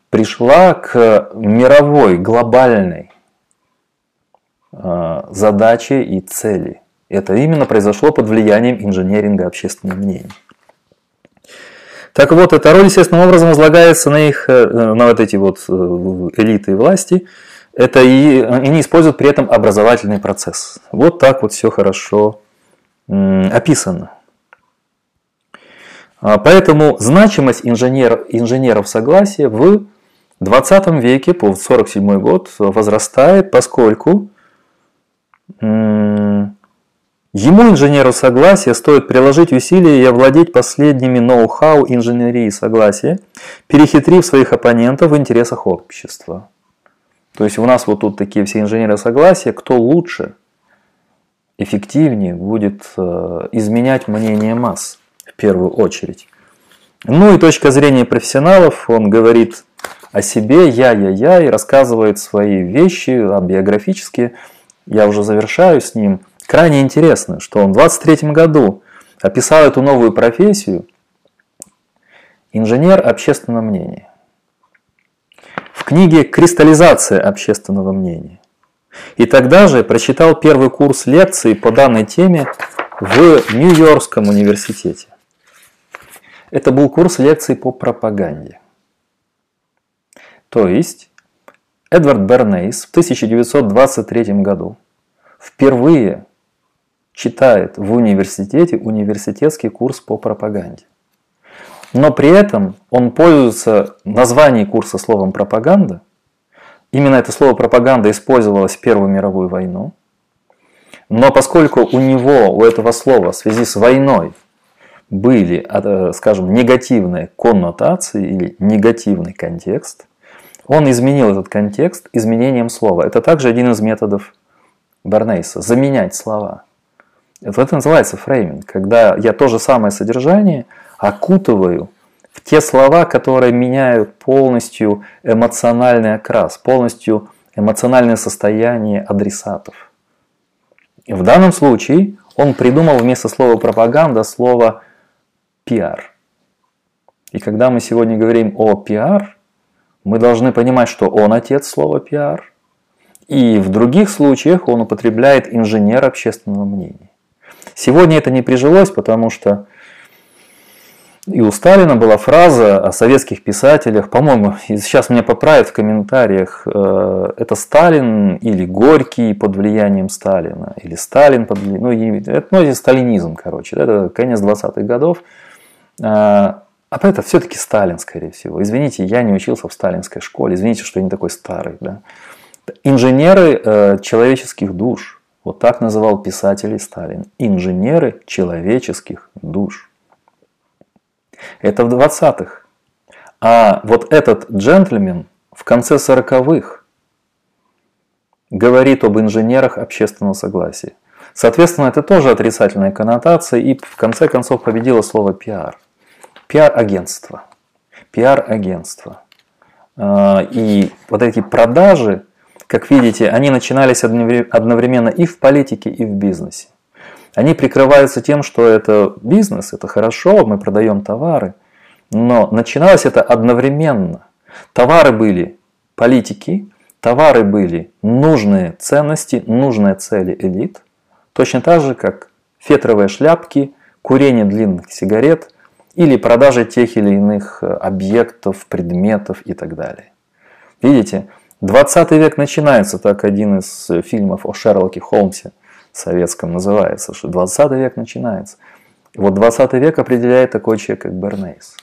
пришла к мировой, глобальной э, задаче и цели. Это именно произошло под влиянием инженеринга общественного мнения. Так вот, эта роль естественным образом возлагается на их, э, на вот эти вот э, элиты власти. Это и они используют при этом образовательный процесс. Вот так вот все хорошо описано. А, поэтому значимость инженер, инженеров согласия в 20 веке, по 1947 год, возрастает, поскольку ему, инженеру согласия, стоит приложить усилия и овладеть последними ноу-хау инженерии согласия, перехитрив своих оппонентов в интересах общества. То есть у нас вот тут такие все инженеры согласия, кто лучше, эффективнее будет э, изменять мнение масс в первую очередь. Ну и точка зрения профессионалов, он говорит о себе, я, я, я, и рассказывает свои вещи биографические. Я уже завершаю с ним. Крайне интересно, что он в 23 году описал эту новую профессию инженер общественного мнения. В книге «Кристаллизация общественного мнения». И тогда же прочитал первый курс лекций по данной теме в Нью-Йоркском университете. Это был курс лекций по пропаганде. То есть Эдвард Бернейс в 1923 году впервые читает в университете университетский курс по пропаганде. Но при этом он пользуется названием курса словом пропаганда. Именно это слово пропаганда использовалось в Первую мировую войну. Но поскольку у него, у этого слова в связи с войной были, э, скажем, негативные коннотации или негативный контекст, он изменил этот контекст изменением слова. Это также один из методов Барнейса – заменять слова. Это называется фрейминг, когда я то же самое содержание окутываю в те слова, которые меняют полностью эмоциональный окрас, полностью эмоциональное состояние адресатов. И в данном случае он придумал вместо слова пропаганда слово пиар. И когда мы сегодня говорим о пиар, мы должны понимать, что он отец слова пиар. И в других случаях он употребляет инженер общественного мнения. Сегодня это не прижилось, потому что и у Сталина была фраза о советских писателях, по-моему, сейчас меня поправят в комментариях, э, это Сталин или Горький под влиянием Сталина, или Сталин под влиянием, ну, это, ну, это сталинизм, короче, это конец 20-х годов, а, а это все-таки Сталин, скорее всего. Извините, я не учился в сталинской школе, извините, что я не такой старый. Да? Инженеры э, человеческих душ. Вот так называл писателей Сталин. Инженеры человеческих душ. Это в 20-х. А вот этот джентльмен в конце сороковых говорит об инженерах общественного согласия. Соответственно, это тоже отрицательная коннотация, и в конце концов победило слово пиар. Пиар-агентство. Пиар-агентство. А, и вот эти продажи, как видите, они начинались одновременно и в политике, и в бизнесе. Они прикрываются тем, что это бизнес, это хорошо, мы продаем товары. Но начиналось это одновременно. Товары были политики, товары были нужные ценности, нужные цели элит – Точно так же, как фетровые шляпки, курение длинных сигарет или продажа тех или иных э, объектов, предметов и так далее. Видите, 20 век начинается, так один из э, фильмов о Шерлоке Холмсе советском называется, что 20 век начинается. Вот 20 век определяет такой человек, как Бернейс.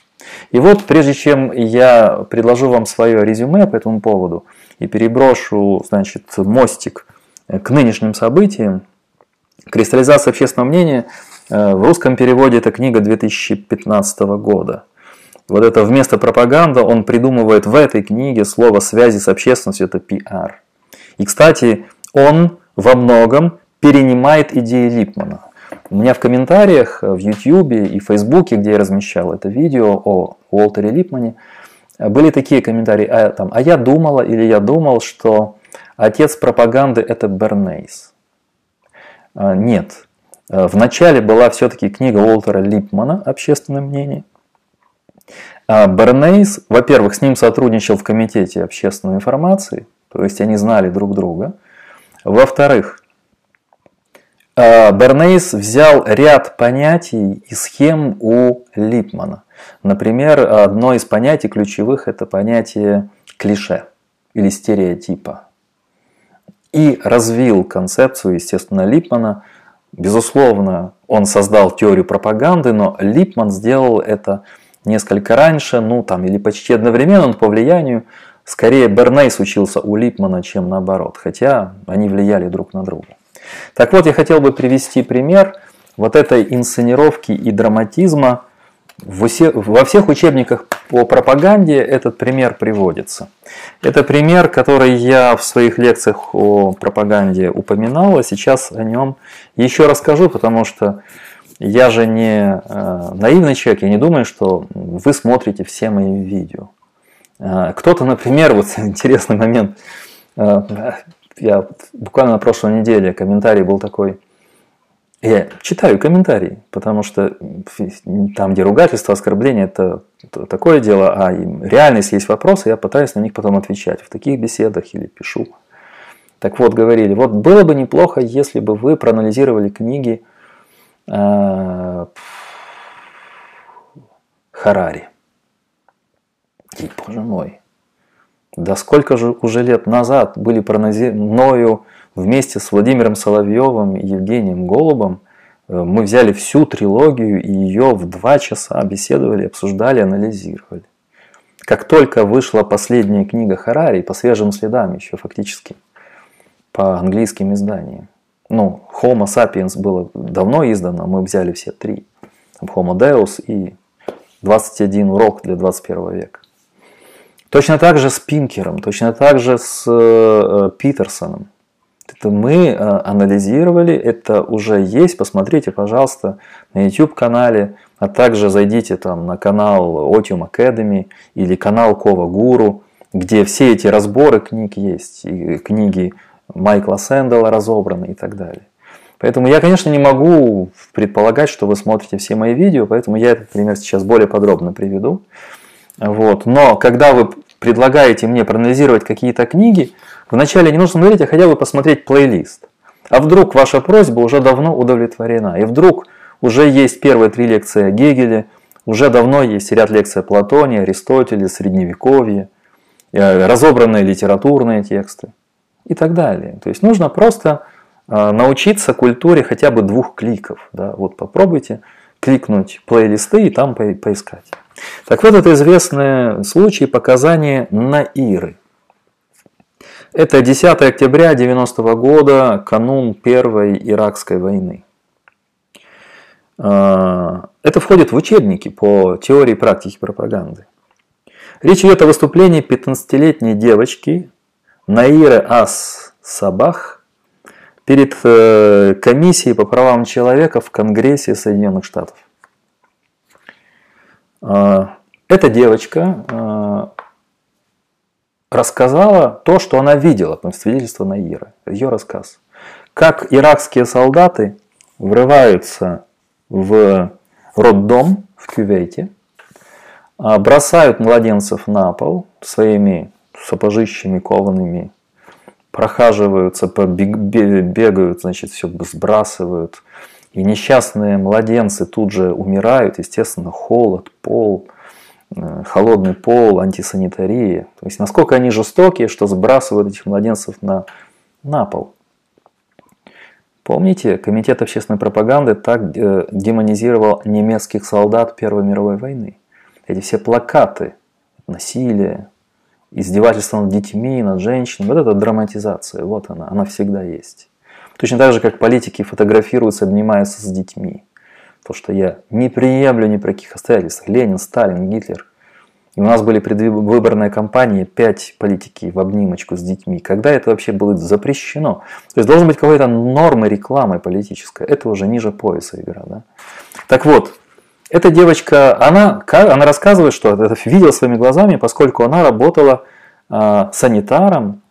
И вот прежде чем я предложу вам свое резюме по этому поводу и переброшу значит, мостик э, к нынешним событиям, Кристаллизация общественного мнения э, в русском переводе это книга 2015 года. Вот это вместо пропаганда он придумывает в этой книге слово связи с общественностью, это PR. И, кстати, он во многом перенимает идеи Липмана. У меня в комментариях в YouTube и Фейсбуке, где я размещал это видео о Уолтере Липмане, были такие комментарии, а, там, а я думала или я думал, что отец пропаганды это Бернейс. А, нет. А, в начале была все-таки книга Уолтера Липмана «Общественное мнение». А Бернейс, во-первых, с ним сотрудничал в комитете общественной информации, то есть они знали друг друга. Во-вторых, а, Бернейс взял ряд понятий и схем у Липмана. Например, одно из понятий ключевых – это понятие клише или стереотипа и развил концепцию, естественно, Липмана. Безусловно, он создал теорию пропаганды, но Липман сделал это несколько раньше, ну там или почти одновременно, но по влиянию скорее Бернейс учился у Липмана, чем наоборот, хотя они влияли друг на друга. Так вот, я хотел бы привести пример вот этой инсценировки и драматизма во всех учебниках по пропаганде этот пример приводится. Это пример, который я в своих лекциях о пропаганде упоминал, а сейчас о нем еще расскажу, потому что я же не э, наивный человек, я не думаю, что вы смотрите все мои видео. Э, кто-то, например, (laughs) вот интересный момент, э, я буквально на прошлой неделе комментарий был такой – я читаю комментарии, потому что там, где ругательство, оскорбление, это такое дело, а реально, если есть вопросы, я пытаюсь на них потом отвечать в таких беседах или пишу. Так вот, говорили, вот было бы неплохо, если бы вы проанализировали книги Харари. И, боже мой, да сколько же уже лет назад были мною вместе с Владимиром Соловьевым и Евгением Голубом э, мы взяли всю трилогию и ее в два часа беседовали, обсуждали, анализировали. Как только вышла последняя книга Харари, по свежим следам еще фактически, по английским изданиям. Ну, Homo sapiens было давно издано, мы взяли все три. Homo Deus и 21 урок для 21 века. Точно так же с Пинкером, точно так же с э, Питерсоном. Это мы э, анализировали, это уже есть, посмотрите, пожалуйста, на YouTube-канале, а также зайдите там на канал Otium Academy или канал Кова Гуру, где все эти разборы книг есть, и книги Майкла Сэндала разобраны и так далее. Поэтому я, конечно, не могу предполагать, что вы смотрите все мои видео, поэтому я этот пример сейчас более подробно приведу. Вот. Но когда вы предлагаете мне проанализировать какие-то книги, вначале не нужно смотреть, а хотя бы посмотреть плейлист. А вдруг ваша просьба уже давно удовлетворена, и вдруг уже есть первые три лекции о Гегеле, уже давно есть ряд лекций о Платоне, Аристотеле, Средневековье, э, разобранные литературные тексты и так далее. То есть нужно просто э, научиться культуре хотя бы двух кликов. Да? Вот попробуйте кликнуть плейлисты и там поискать. Так вот, это известный случай показания Наиры. Это 10 октября 90 года, канун Первой Иракской войны. А, это входит в учебники по теории практики пропаганды. Речь идет о выступлении 15-летней девочки Наиры Ас Сабах перед э, комиссией по правам человека в Конгрессе Соединенных Штатов. А, эта девочка а, рассказала то, что она видела, по свидетельству Наира, ее рассказ. Как иракские солдаты врываются в роддом в Кювейте, а, бросают младенцев на пол своими сапожищами коваными, прохаживаются, бегают, значит, все сбрасывают. И несчастные младенцы тут же умирают, естественно, холод, пол – Э, холодный пол, антисанитария. То есть насколько они жестокие, что сбрасывают этих младенцев на, на пол. Помните, Комитет общественной пропаганды так э, демонизировал немецких солдат Первой мировой войны. Эти все плакаты, насилие, издевательство над детьми, над женщинами, вот эта драматизация, вот она, она всегда есть. Точно так же, как политики фотографируются, обнимаются с детьми. То, что я не приемлю ни при каких обстоятельствах. Ленин, Сталин, Гитлер. И у нас были предвыборные кампании, пять политики в обнимочку с детьми. Когда это вообще было запрещено? То есть должен быть какой-то нормы рекламы политической. Это уже ниже пояса игра. Да? Так вот, эта девочка, она, она рассказывает, что это видела своими глазами, поскольку она работала э, санитаром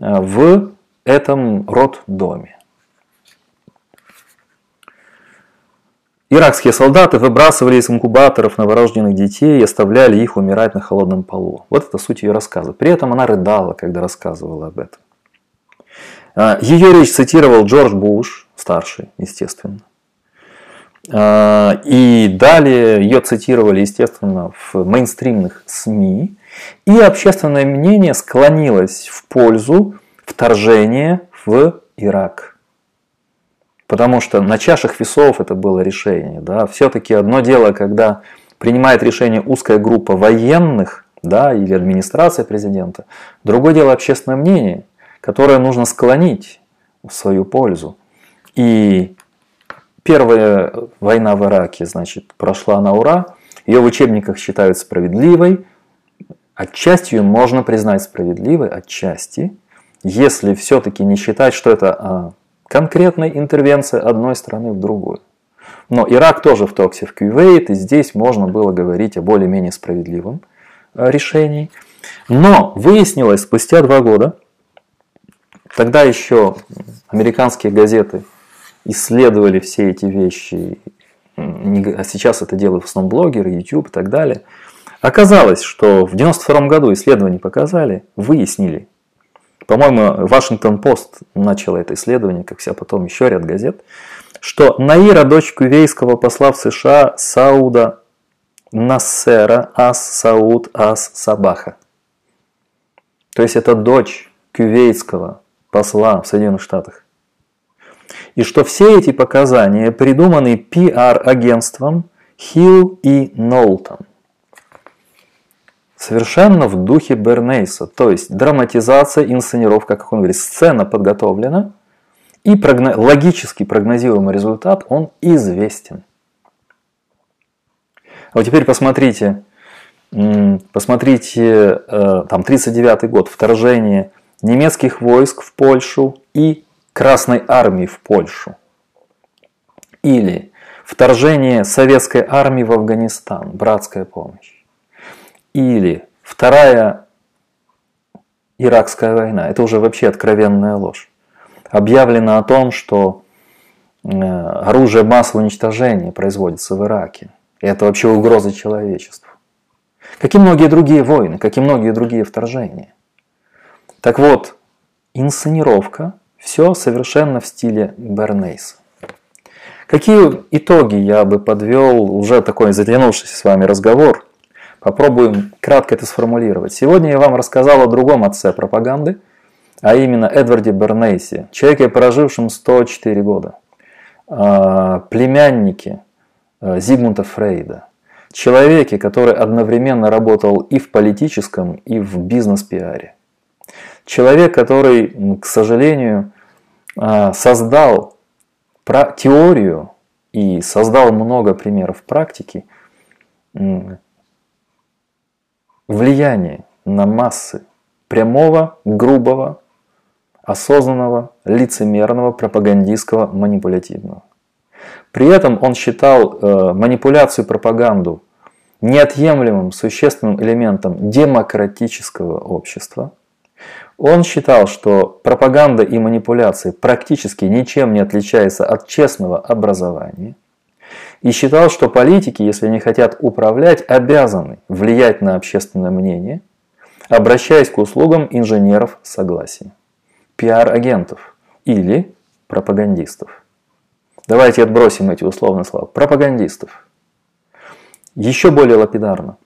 э, в этом роддоме. Иракские солдаты выбрасывали из инкубаторов новорожденных детей и оставляли их умирать на холодном полу. Вот это суть ее рассказа. При этом она рыдала, когда рассказывала об этом. А, ее речь цитировал Джордж Буш, старший, естественно. А, и далее ее цитировали, естественно, в мейнстримных СМИ. И общественное мнение склонилось в пользу вторжения в Ирак. Потому что на чашах весов это было решение. Да? Все-таки одно дело, когда принимает решение узкая группа военных да, или администрация президента. Другое дело общественное мнение, которое нужно склонить в свою пользу. И первая война в Ираке, значит, прошла на ура. Ее в учебниках считают справедливой. Отчасти ее можно признать справедливой, отчасти, если все-таки не считать, что это а, конкретной интервенции одной страны в другую. Но Ирак тоже вторгся в Кювейт, и здесь можно было говорить о более-менее справедливом э, решении. Но выяснилось спустя два года, тогда еще американские газеты исследовали все эти вещи, а сейчас это делают в основном блогеры, YouTube и так далее. Оказалось, что в 1992 году исследования показали, выяснили, по-моему, Вашингтон-Пост начал это исследование, как вся потом еще ряд газет, что Наира, дочь кувейского посла в США Сауда Нассера Ас Сауд Ас Сабаха. То есть это дочь кувейтского посла в Соединенных Штатах. И что все эти показания придуманы пиар-агентством Хилл и Нолтон – Совершенно в духе Бернейса, то есть драматизация, инсценировка, как он говорит, сцена подготовлена, и прогно... логически прогнозируемый результат, он известен. А вот теперь посмотрите, посмотрите, э, там 39 год, вторжение немецких войск в Польшу и Красной армии в Польшу. Или вторжение советской армии в Афганистан, братская помощь. Или Вторая Иракская война. Это уже вообще откровенная ложь. Объявлено о том, что э, оружие массового уничтожения производится в Ираке. И это вообще угроза человечеству. Как и многие другие войны, как и многие другие вторжения. Так вот, инсценировка, все совершенно в стиле Бернейса. Какие итоги я бы подвел, уже такой затянувшийся с вами разговор, Попробуем кратко это сформулировать. Сегодня я вам рассказал о другом отце пропаганды, а именно Эдварде Бернейсе, человеке, прожившем 104 года, а, племяннике а, Зигмунда Фрейда, человеке, который одновременно работал и в политическом, и в бизнес-пиаре. Человек, который, к сожалению, создал теорию и создал много примеров практики, влияние на массы прямого, грубого, осознанного, лицемерного, пропагандистского, манипулятивного. При этом он считал э, манипуляцию, пропаганду неотъемлемым существенным элементом демократического общества. Он считал, что пропаганда и манипуляции практически ничем не отличаются от честного образования. И считал, что политики, если они хотят управлять, обязаны влиять на общественное мнение, обращаясь к услугам инженеров согласия, пиар-агентов или пропагандистов. Давайте отбросим эти условные слова. Пропагандистов. Еще более лапидарно.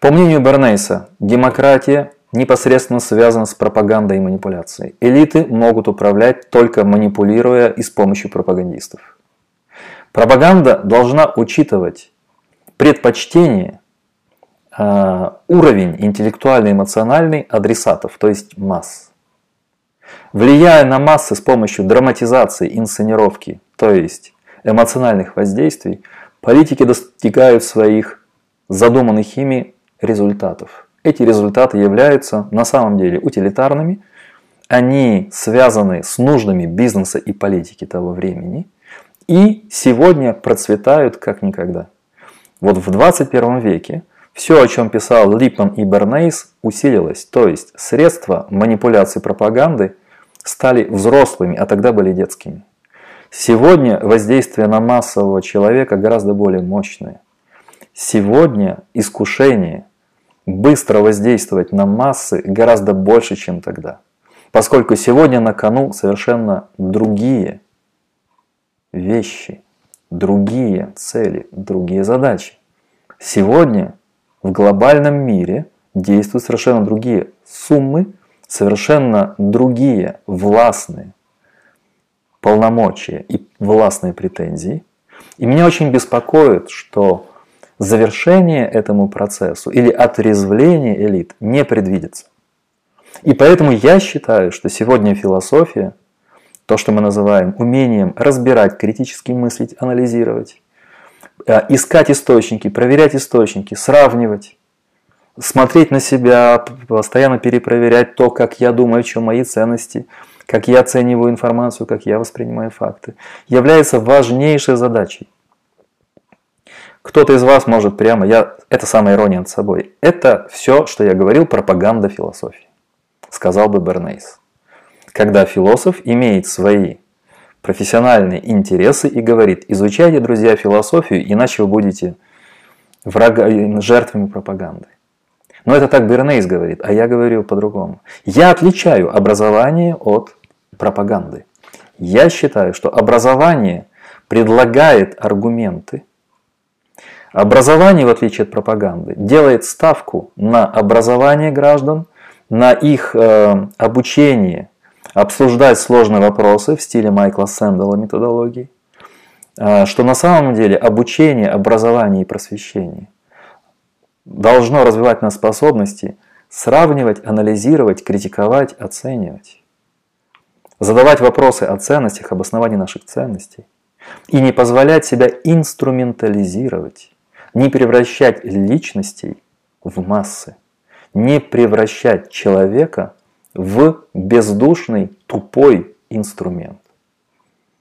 По мнению Бернейса, демократия непосредственно связана с пропагандой и манипуляцией. Элиты могут управлять только манипулируя и с помощью пропагандистов. Пропаганда должна учитывать предпочтение, а, уровень интеллектуально-эмоциональный адресатов, то есть масс. Влияя на массы с помощью драматизации, инсценировки, то есть эмоциональных воздействий, политики достигают своих задуманных ими результатов. Эти результаты являются на самом деле утилитарными, они связаны с нуждами бизнеса и политики того времени и сегодня процветают как никогда. Вот в 21 веке все, о чем писал Липман и Бернейс, усилилось, то есть средства манипуляции пропаганды стали взрослыми, а тогда были детскими. Сегодня воздействие на массового человека гораздо более мощное. Сегодня искушение быстро воздействовать на массы гораздо больше, чем тогда. Поскольку сегодня на кону совершенно другие вещи, другие цели, другие задачи. Сегодня в глобальном мире действуют совершенно другие суммы, совершенно другие властные полномочия и властные претензии. И меня очень беспокоит, что завершение этому процессу или отрезвление элит не предвидится. И поэтому я считаю, что сегодня философия, то, что мы называем умением разбирать, критически мыслить, анализировать, э, искать источники, проверять источники, сравнивать, смотреть на себя, постоянно перепроверять то, как я думаю, в чем мои ценности – как я оцениваю информацию, как я воспринимаю факты, является важнейшей задачей. Кто-то из вас может прямо, я, это самая ирония над собой, это все, что я говорил, пропаганда философии, сказал бы Бернейс. Когда философ имеет свои профессиональные интересы и говорит, изучайте, друзья, философию, иначе вы будете врага, жертвами пропаганды. Но это так Бернейс говорит, а я говорю по-другому. Я отличаю образование от пропаганды. Я считаю, что образование предлагает аргументы. Образование, в отличие от пропаганды, делает ставку на образование граждан, на их э, обучение обсуждать сложные вопросы в стиле Майкла Сэндала методологии, э, что на самом деле обучение, образование и просвещение должно развивать нас способности сравнивать, анализировать, критиковать, оценивать. Задавать вопросы о ценностях, об основании наших ценностей. И не позволять себя инструментализировать, не превращать личностей в массы, не превращать человека в бездушный, тупой инструмент.